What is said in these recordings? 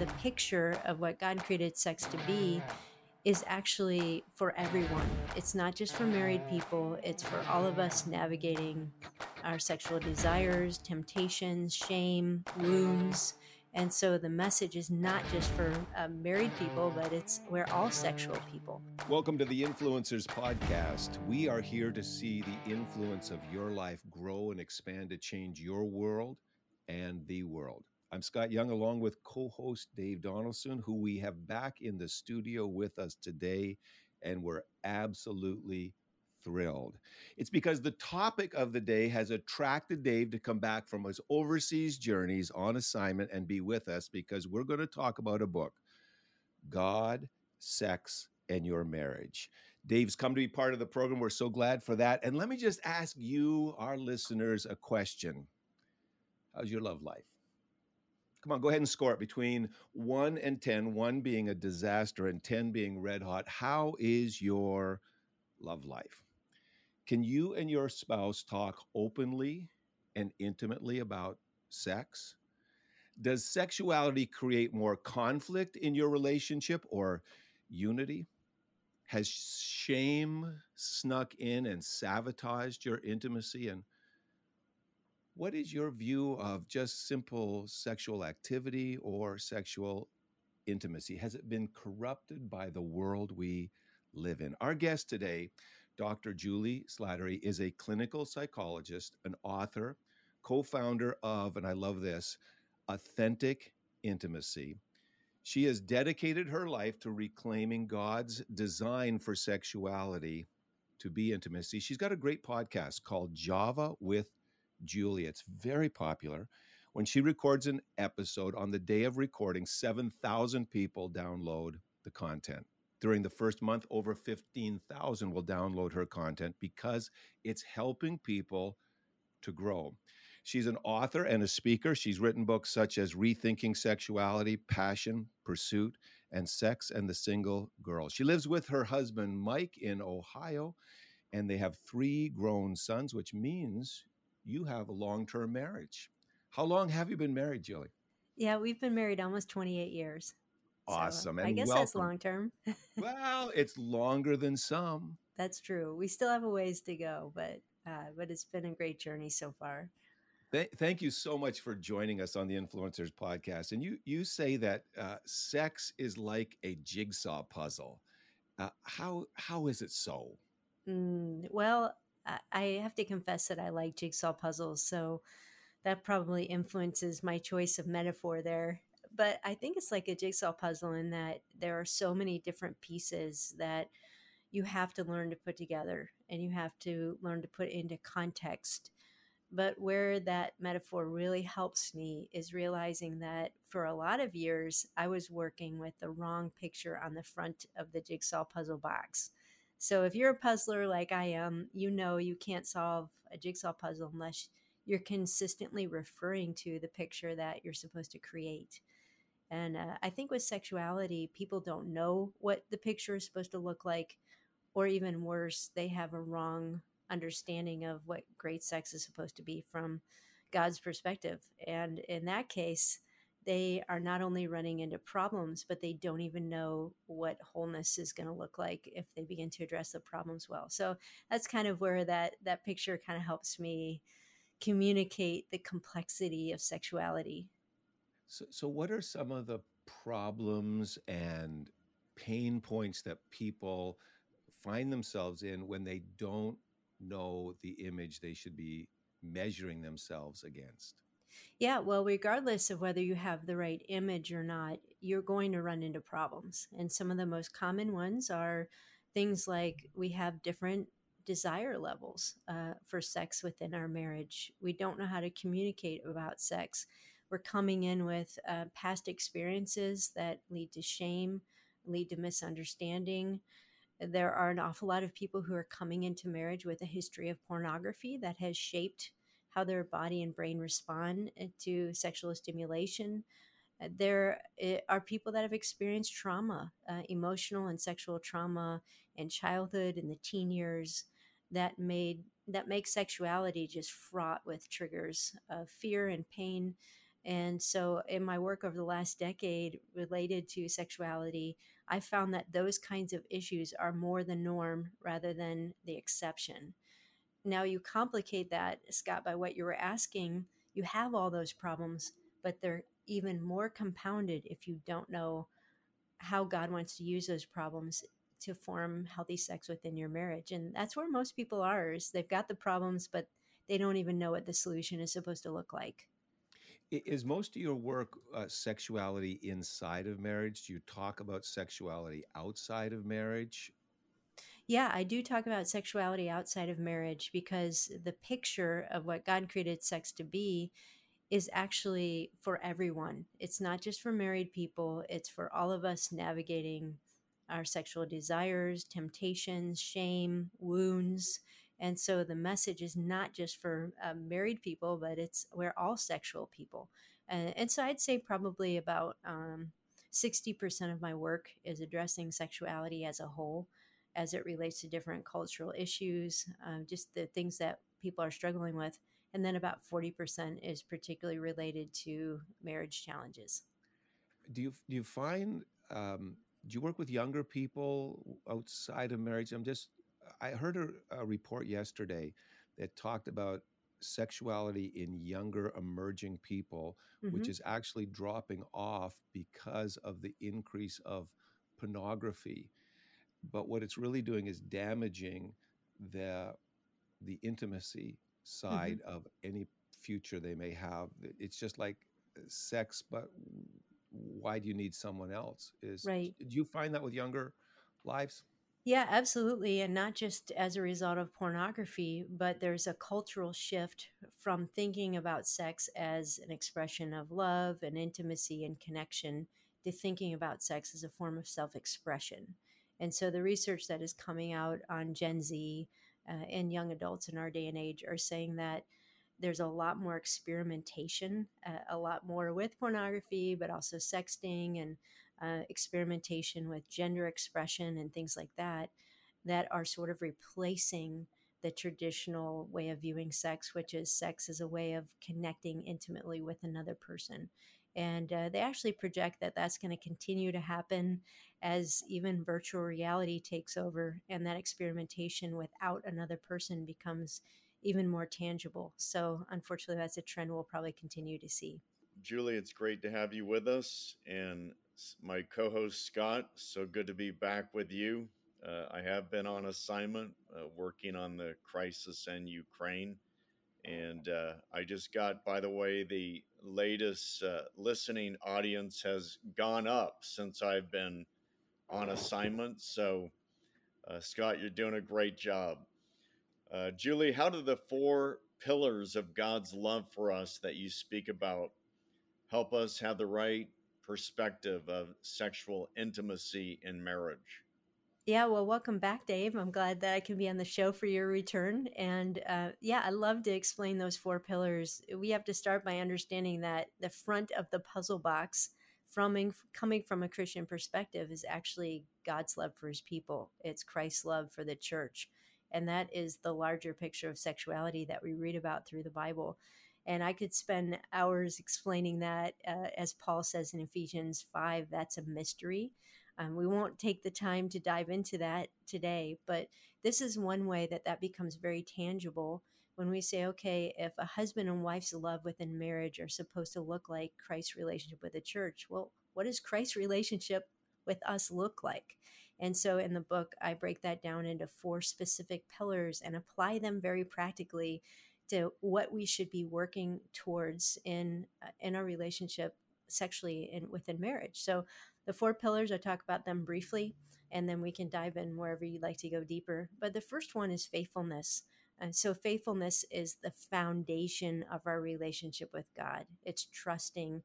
the picture of what God created sex to be is actually for everyone. It's not just for married people, it's for all of us navigating our sexual desires, temptations, shame, wounds. And so the message is not just for uh, married people, but it's we're all sexual people. Welcome to the Influencers Podcast. We are here to see the influence of your life grow and expand to change your world and the world. I'm Scott Young, along with co host Dave Donaldson, who we have back in the studio with us today, and we're absolutely thrilled. It's because the topic of the day has attracted Dave to come back from his overseas journeys on assignment and be with us because we're going to talk about a book God, Sex, and Your Marriage. Dave's come to be part of the program. We're so glad for that. And let me just ask you, our listeners, a question How's your love life? Come on, go ahead and score it between one and 10, one being a disaster and 10 being red hot. How is your love life? Can you and your spouse talk openly and intimately about sex? Does sexuality create more conflict in your relationship or unity? Has shame snuck in and sabotaged your intimacy? And what is your view of just simple sexual activity or sexual intimacy? Has it been corrupted by the world we live in? Our guest today, Dr. Juli Slattery, is a clinical psychologist, an author, co founder of, and I love this, Authentic Intimacy. She has dedicated her life to reclaiming God's design for sexuality to be intimacy. She's got a great podcast called Java with Juli. It's very popular. When she records an episode on the day of recording, 7,000 people download the content. During the first month, over 15,000 will download her content because it's helping people to grow. She's an author and a speaker. She's written books such as Rethinking Sexuality, Passion, Pursuit, and Sex and the Single Girl. She lives with her husband, Mike, in Ohio, and they have three grown sons, which means you have a long term marriage. How long have you been married, Juli? Yeah, we've been married almost 28 years. Awesome. So, I guess welcome. that's long term. well, it's longer than some. That's true. We still have a ways to go, but uh, but it's been a great journey so far. Th- thank you so much for joining us on the Influencers Podcast. And you you say that uh, sex is like a jigsaw puzzle. Uh, how how is it so? Mm, well, I have to confess that I like jigsaw puzzles, so that probably influences my choice of metaphor there. But I think it's like a jigsaw puzzle in that there are so many different pieces that you have to learn to put together and you have to learn to put into context. But where that metaphor really helps me is realizing that for a lot of years, I was working with the wrong picture on the front of the jigsaw puzzle box. So if you're a puzzler like I am, you know you can't solve a jigsaw puzzle unless you're consistently referring to the picture that you're supposed to create. And uh, I think with sexuality, people don't know what the picture is supposed to look like, or even worse, they have a wrong understanding of what great sex is supposed to be from God's perspective. And in that case, they are not only running into problems, but they don't even know what wholeness is going to look like if they begin to address the problems well. So that's kind of where that that picture kind of helps me communicate the complexity of sexuality. So, so what are some of the problems and pain points that people find themselves in when they don't know the image they should be measuring themselves against? Yeah, well, regardless of whether you have the right image or not, you're going to run into problems. And some of the most common ones are things like we have different desire levels uh, for sex within our marriage. We don't know how to communicate about sex. We're coming in with uh, past experiences that lead to shame, lead to misunderstanding. There are an awful lot of people who are coming into marriage with a history of pornography that has shaped how their body and brain respond uh, to sexual stimulation. Uh, there uh, are people that have experienced trauma, uh, emotional and sexual trauma in childhood and the teen years that made that make sexuality just fraught with triggers of fear and pain And so, in my work over the last decade related to sexuality, I found that those kinds of issues are more the norm rather than the exception. Now, you complicate that, Scott, by what you were asking. You have all those problems, but they're even more compounded if you don't know how God wants to use those problems to form healthy sex within your marriage. And that's where most people are is they've got the problems, but they don't even know what the solution is supposed to look like. Is most of your work uh, sexuality inside of marriage? Do you talk about sexuality outside of marriage? Yeah, I do talk about sexuality outside of marriage because the picture of what God created sex to be is actually for everyone. It's not just for married people, it's for all of us navigating our sexual desires, temptations, shame, wounds. And so the message is not just for uh, married people, but it's we're all sexual people. And, and so I'd say probably about um, 60% of my work is addressing sexuality as a whole as it relates to different cultural issues, uh, just the things that people are struggling with. And then about 40% is particularly related to marriage challenges. Do you, do you find um, do you work with younger people outside of marriage? I'm just, I heard a, a report yesterday that talked about sexuality in younger emerging people, mm-hmm. which is actually dropping off because of the increase of pornography. But what it's really doing is damaging the the intimacy side mm-hmm. of any future they may have. It's just like uh, sex, but why do you need someone else is right do you find that with younger lives yeah absolutely and not just as a result of pornography but there's a cultural shift from thinking about sex as an expression of love and intimacy and connection to thinking about sex as a form of self-expression and so the research that is coming out on gen z uh, and young adults in our day and age are saying that there's a lot more experimentation, uh, a lot more with pornography, but also sexting and uh, experimentation with gender expression and things like that, that are sort of replacing the traditional way of viewing sex, which is sex as a way of connecting intimately with another person. And uh, they actually project that that's going to continue to happen as even virtual reality takes over and that experimentation without another person becomes even more tangible. So, unfortunately, that's a trend we'll probably continue to see. Juli, it's great to have you with us. And my co host, Scott, so good to be back with you. Uh, I have been on assignment uh, working on the crisis in Ukraine. And uh, I just got, by the way, the latest uh, listening audience has gone up since I've been on assignment. So, uh, Scott, you're doing a great job. Uh, Juli, how do the four pillars of God's love for us that you speak about help us have the right perspective of sexual intimacy in marriage? Yeah, well, welcome back, Dave. I'm glad that I can be on the show for your return. And uh, yeah, I love to explain those four pillars. We have to start by understanding that the front of the puzzle box, from coming from a Christian perspective, is actually God's love for His people. It's Christ's love for the church. And that is the larger picture of sexuality that we read about through the Bible. And I could spend hours explaining that. Uh, as Paul says in Ephesians 5, that's a mystery. Um, we won't take the time to dive into that today, but this is one way that that becomes very tangible when we say, okay, if a husband and wife's love within marriage are supposed to look like Christ's relationship with the church, well, what does Christ's relationship with us look like? And so in the book, I break that down into four specific pillars and apply them very practically to what we should be working towards in uh, in our relationship sexually and within marriage. So the four pillars, I talk about them briefly, and then we can dive in wherever you'd like to go deeper. But the first one is faithfulness. So faithfulness is the foundation of our relationship with God. It's trusting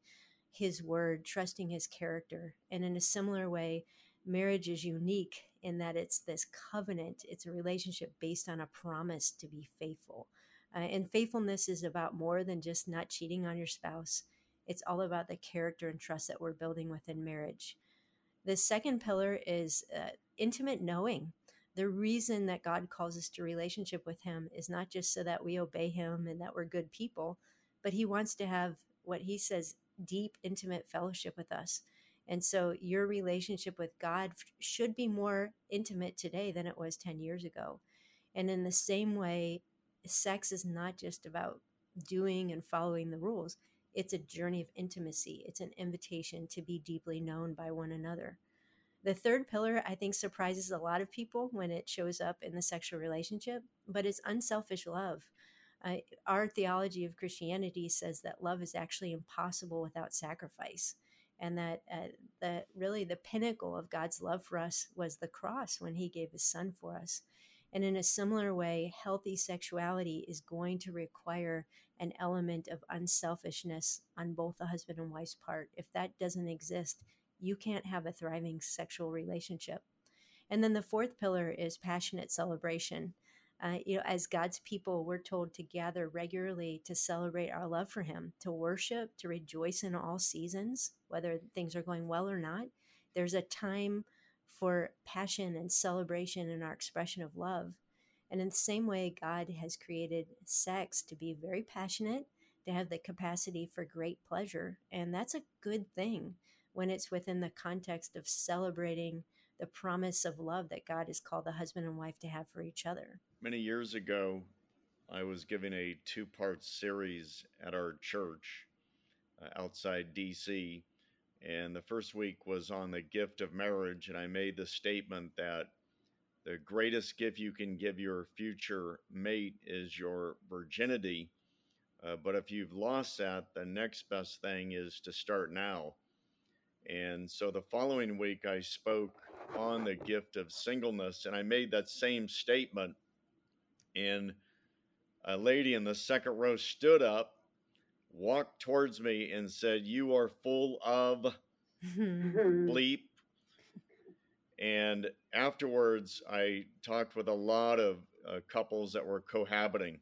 his word, trusting his character. And in a similar way, marriage is unique in that it's this covenant, it's a relationship based on a promise to be faithful. Uh, and faithfulness is about more than just not cheating on your spouse, it's all about the character and trust that we're building within marriage. The second pillar is uh, intimate knowing. The reason that God calls us to relationship with Him is not just so that we obey Him and that we're good people, but He wants to have what he says deep, intimate fellowship with us. And so your relationship with God should be more intimate today than it was 10 years ago. And in the same way, sex is not just about doing and following the rules, it's a journey of intimacy, it's an invitation to be deeply known by one another. The third pillar, I think, surprises a lot of people when it shows up in the sexual relationship, but it's unselfish love. Uh, our theology of Christianity says that love is actually impossible without sacrifice, and that uh, that really the pinnacle of God's love for us was the cross when He gave His Son for us. And in a similar way, healthy sexuality is going to require an element of unselfishness on both the husband and wife's part. If that doesn't exist, you can't have a thriving sexual relationship. And then the fourth pillar is passionate celebration. Uh, you know, as God's people, we're told to gather regularly to celebrate our love for Him, to worship, to rejoice in all seasons, whether things are going well or not. There's a time for passion and celebration in our expression of love. And in the same way, God has created sex to be very passionate, to have the capacity for great pleasure. And that's a good thing when it's within the context of celebrating the promise of love that God has called the husband and wife to have for each other. Many years ago, I was giving a two part series at our church uh, outside DC. And the first week was on the gift of marriage. And I made the statement that the greatest gift you can give your future mate is your virginity. Uh, but if you've lost that, the next best thing is to start now. And so the following week, I spoke on the gift of singleness, and I made that same statement. And a lady in the second row stood up, walked towards me, and said, You are full of bleep. And afterwards, I talked with a lot of uh, couples that were cohabiting.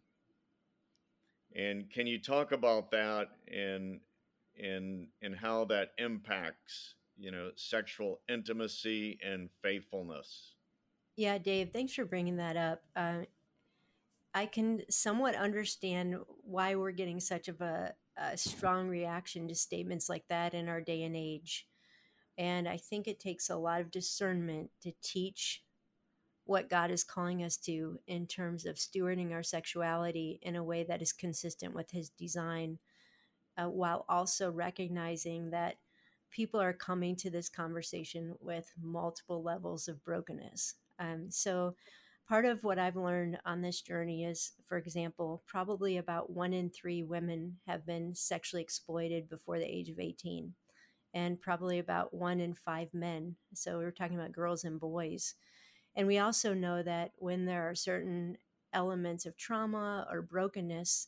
And can you talk about that and and and how that impacts you know sexual intimacy and faithfulness yeah dave thanks for bringing that up uh, i can somewhat understand why we're getting such of a, a strong reaction to statements like that in our day and age and i think it takes a lot of discernment to teach what God is calling us to in terms of stewarding our sexuality in a way that is consistent with His design uh, while also recognizing that people are coming to this conversation with multiple levels of brokenness. Um, so, part of what I've learned on this journey is, for example, probably about one in three women have been sexually exploited before the age of 18, and probably about one in five men. So, we're talking about girls and boys. And we also know that when there are certain elements of trauma or brokenness,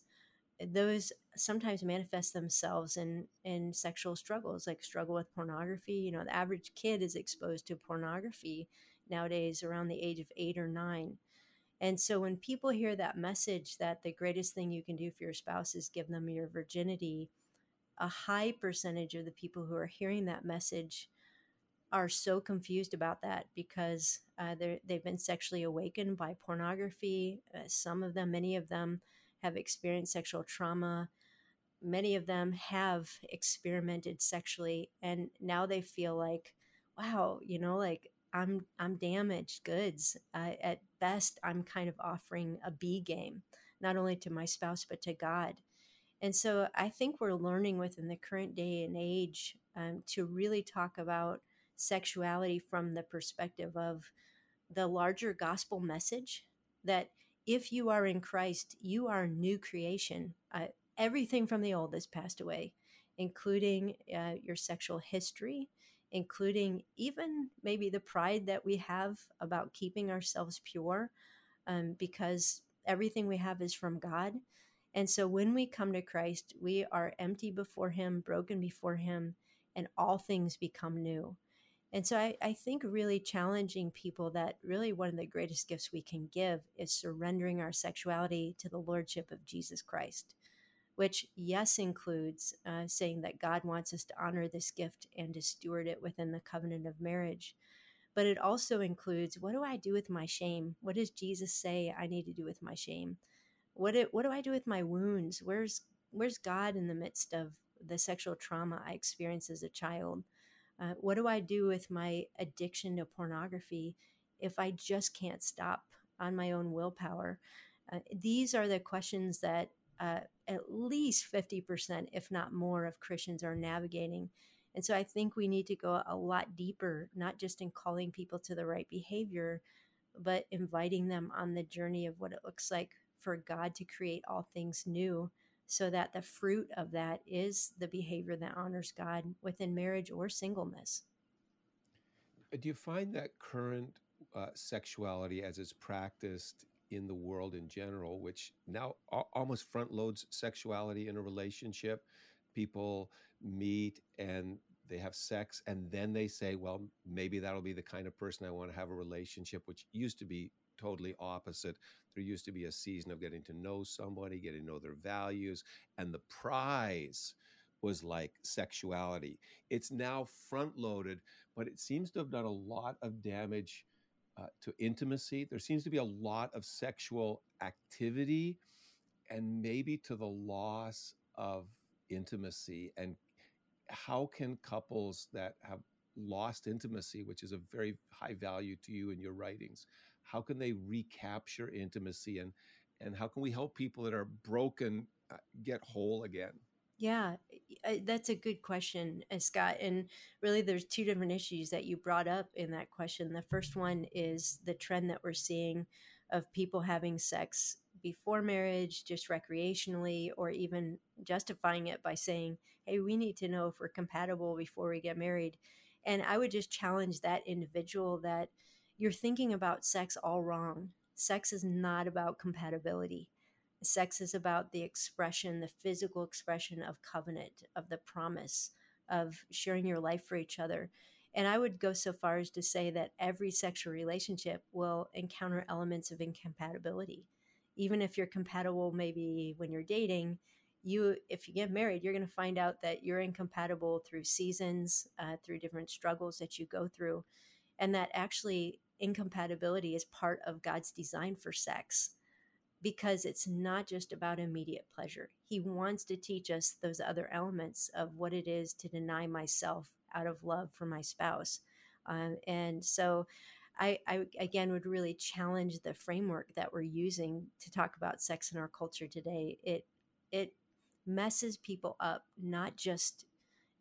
those sometimes manifest themselves in in sexual struggles like struggle with pornography you know the average kid is exposed to pornography nowadays around the age of 8 or 9 and so when people hear that message that the greatest thing you can do for your spouse is give them your virginity a high percentage of the people who are hearing that message are so confused about that because uh, they've been sexually awakened by pornography. Uh, some of them, many of them, have experienced sexual trauma. Many of them have experimented sexually and now they feel like, wow, you know, like I'm I'm damaged goods. Uh, at best, I'm kind of offering a B game, not only to my spouse but to God. And so I think we're learning within the current day and age um, to really talk about sexuality from the perspective of the larger gospel message that if you are in Christ, you are a new creation. Uh, everything from the old has passed away, including uh, your sexual history, including even maybe the pride that we have about keeping ourselves pure, um, because everything we have is from God. And so when we come to Christ, we are empty before Him, broken before Him, and all things become new. And so I, I, think really challenging people that really one of the greatest gifts we can give is surrendering our sexuality to the Lordship of Jesus Christ, which, yes, includes uh, saying that God wants us to honor this gift and to steward it within the covenant of marriage. But it also includes what do I do with my shame? What does Jesus say I need to do with my shame? What do, what do I do with my wounds? Where's where's God in the midst of the sexual trauma I experienced as a child? Uh, what do I do with my addiction to pornography if I just can't stop on my own willpower? Uh, these are the questions that uh, at least 50%, if not more, of Christians are navigating. And so I think we need to go a lot deeper, not just in calling people to the right behavior, but inviting them on the journey of what it looks like for God to create all things new so that the fruit of that is the behavior that honors God within marriage or singleness. Uh, do you find that current uh, sexuality as it's practiced in the world in general, which now almost front loads sexuality in a relationship. People meet and they have sex, and then they say, Well, maybe that'll be the kind of person I want to have a relationship, which used to be totally opposite. There used to be a season of getting to know somebody, getting to know their values, and the prize was like sexuality. It's now front loaded, but it seems to have done a lot of damage uh, to intimacy. There seems to be a lot of sexual activity and maybe to the loss of intimacy. And how can couples that have lost intimacy, which is a very high value to you in your writings, how can they recapture intimacy and and how can we help people that are broken uh, get whole again? Yeah, that's a good question, uh, Scott. And really, there's two different issues that you brought up in that question. The first one is the trend that we're seeing of people having sex before marriage, just recreationally, or even justifying it by saying, hey, we need to know if we're compatible before we get married. And I would just challenge that individual that you're thinking about sex all wrong. Sex is not about compatibility Sex is about the expression, the physical expression of covenant, of the promise, of sharing your life for each other. And I would go so far as to say that every sexual relationship will encounter elements of incompatibility. Even if you're compatible, maybe when you're dating, you if you get married, you're going to find out that you're incompatible through seasons, uh, through different struggles that you go through, and that actually incompatibility is part of God's design for sex because it's not just about immediate pleasure. He wants to teach us those other elements of what it is to deny myself out of love for my spouse. Um, and so I, I, again would really challenge the framework that we're using to talk about sex in our culture today. It it messes people up not just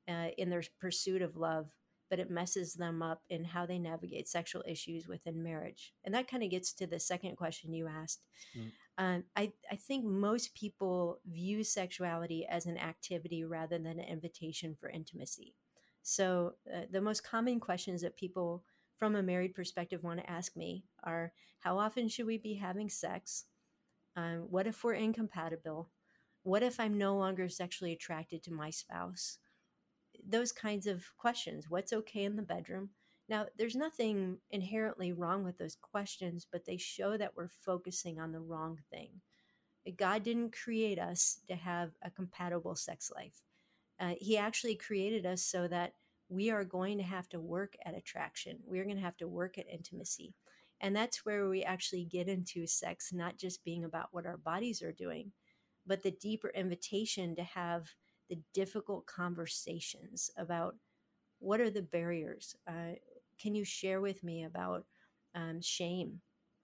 uh, in their pursuit of love, but it messes them up in how they navigate sexual issues within marriage. And that kind of gets to the second question you asked. Mm. Um, I, I think most people view sexuality as an activity rather than an invitation for intimacy. So, uh, the most common questions that people from a married perspective want to ask me are How often should we be having sex? Um, what if we're incompatible? What if I'm no longer sexually attracted to my spouse? Those kinds of questions. What's okay in the bedroom? Now, there's nothing inherently wrong with those questions, but they show that we're focusing on the wrong thing. God didn't create us to have a compatible sex life. Uh, he actually created us so that we are going to have to work at attraction. We're going to have to work at intimacy. And that's where we actually get into sex, not just being about what our bodies are doing, but the deeper invitation to have the difficult conversations about what are the barriers? Uh, can you share with me about um, shame?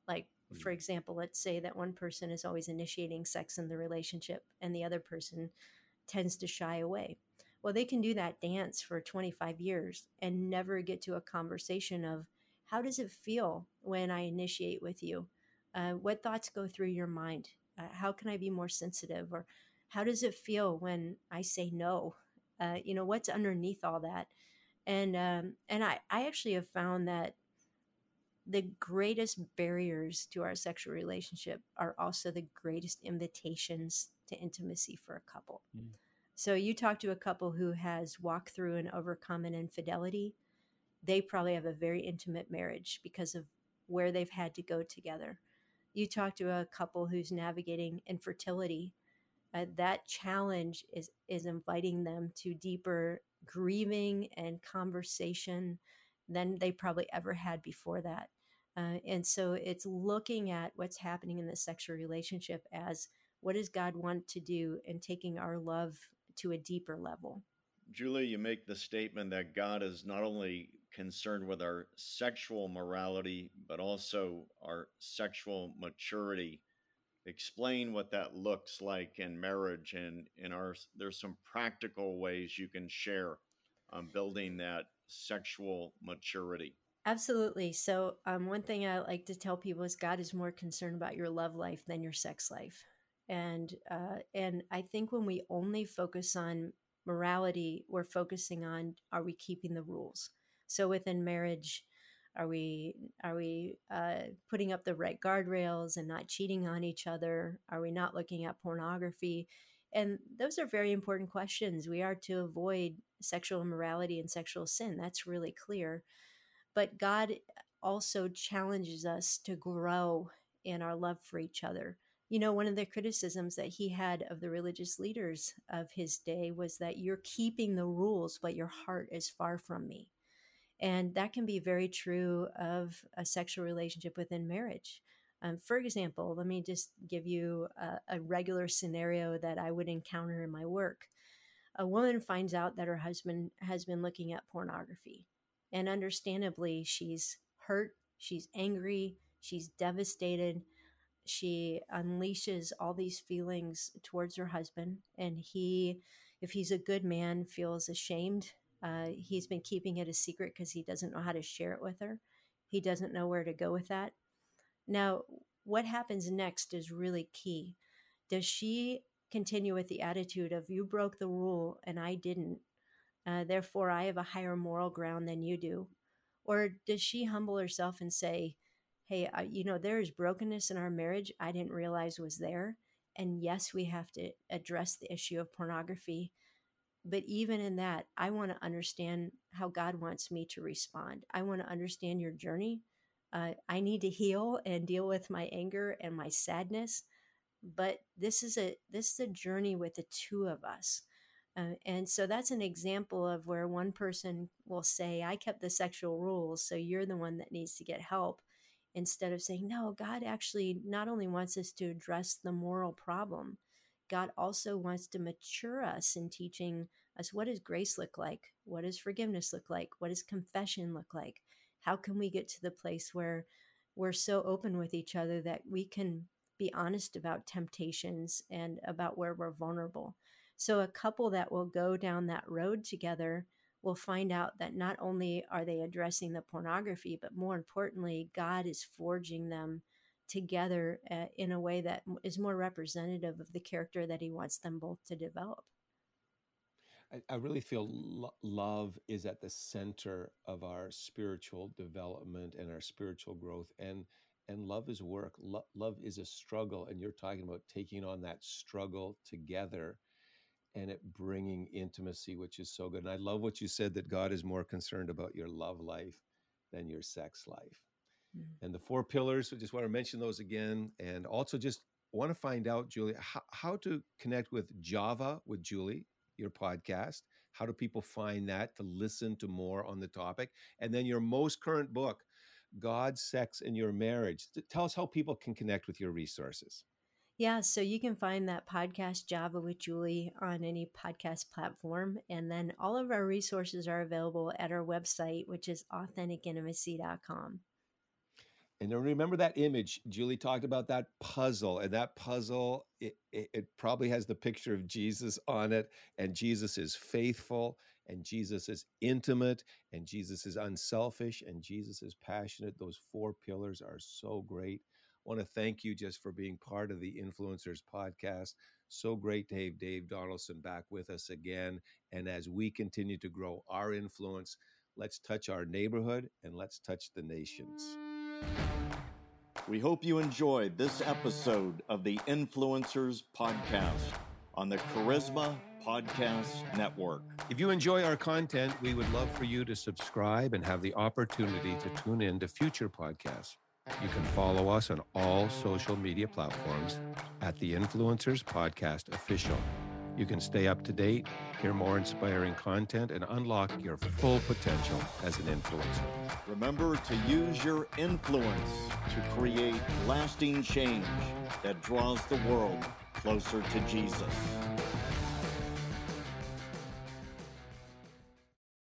Like, for mm. example, let's say that one person is always initiating sex in the relationship and the other person tends to shy away. Well, they can do that dance for 25 years and never get to a conversation of how does it feel when I initiate with you? Uh, what thoughts go through your mind? Uh, how can I be more sensitive? Or how does it feel when I say no? Uh, you know, what's underneath all that? And um, and I, I actually have found that the greatest barriers to our sexual relationship are also the greatest invitations to intimacy for a couple. Mm. So you talk to a couple who has walked through and overcome an infidelity, they probably have a very intimate marriage because of where they've had to go together. You talk to a couple who's navigating infertility, uh, that challenge is is inviting them to deeper grieving and conversation than they probably ever had before that. Uh, and so it's looking at what's happening in the sexual relationship as what does God want to do and taking our love to a deeper level. Juli, you make the statement that God is not only concerned with our sexual morality, but also our sexual maturity. Explain what that looks like in marriage and in our there's some practical ways you can share on building that sexual maturity. Absolutely. So, um, one thing I like to tell people is God is more concerned about your love life than your sex life, and uh, and I think when we only focus on morality, we're focusing on are we keeping the rules? So within marriage, are we are we uh, putting up the right guardrails and not cheating on each other? Are we not looking at pornography? And those are very important questions. We are to avoid sexual immorality and sexual sin. That's really clear. But God also challenges us to grow in our love for each other. You know, one of the criticisms that he had of the religious leaders of his day was that you're keeping the rules, but your heart is far from me. And that can be very true of a sexual relationship within marriage. Um, for example, let me just give you a, a regular scenario that I would encounter in my work. A woman finds out that her husband has been looking at pornography. And understandably, she's hurt, she's angry, she's devastated. She unleashes all these feelings towards her husband. And he, if he's a good man, feels ashamed. Uh, he's been keeping it a secret because he doesn't know how to share it with her. He doesn't know where to go with that. Now, what happens next is really key. Does she continue with the attitude of, you broke the rule and I didn't? Uh, therefore, I have a higher moral ground than you do? Or does she humble herself and say, hey, you know, there is brokenness in our marriage I didn't realize was there. And yes, we have to address the issue of pornography. But even in that, I want to understand how God wants me to respond. I want to understand your journey. Uh, I need to heal and deal with my anger and my sadness. But this is a this is a journey with the two of us. Uh, and so that's an example of where one person will say, I kept the sexual rules, so you're the one that needs to get help, instead of saying, No, God actually not only wants us to address the moral problem, God also wants to mature us in teaching us what does grace look like? What does forgiveness look like? What does confession look like? How can we get to the place where we're so open with each other that we can be honest about temptations and about where we're vulnerable? So, a couple that will go down that road together will find out that not only are they addressing the pornography, but more importantly, God is forging them together uh, in a way that is more representative of the character that He wants them both to develop. I, I really feel lo- love is at the center of our spiritual development and our spiritual growth. And and love is work. Lo- love is a struggle, and you're talking about taking on that struggle together and it bringing intimacy, which is so good. And I love what you said that God is more concerned about your love life than your sex life. Mm-hmm. And the four pillars, I just want to mention those again. And also just want to find out, Juli, how, how to connect with Java with Juli, your podcast. How do people find that to listen to more on the topic? And then your most current book, God, Sex, and Your Marriage. Tell us how people can connect with your resources. Yeah, so you can find that podcast Java with Juli on any podcast platform. And then all of our resources are available at our website, which is authenticintimacy.com. And remember that image Juli talked about that puzzle, and that puzzle it, it, it, probably has the picture of Jesus on it, and Jesus is faithful, and Jesus is intimate, and Jesus is unselfish, and Jesus is passionate. Those four pillars are so great I want to thank you just for being part of the Influencers podcast. So great to have Dave Donaldson back with us again. And as we continue to grow our influence, let's touch our neighborhood and let's touch the nations. We hope you enjoyed this episode of the Influencers Podcast on the Charisma Podcast Network. If you enjoy our content, we would love for you to subscribe and have the opportunity to tune in to future podcasts. You can follow us on all social media platforms at the Influencers Podcast Official. You can stay up to date, hear more inspiring content, and unlock your full potential as an influencer. Remember to use your influence to create lasting change that draws the world closer to Jesus.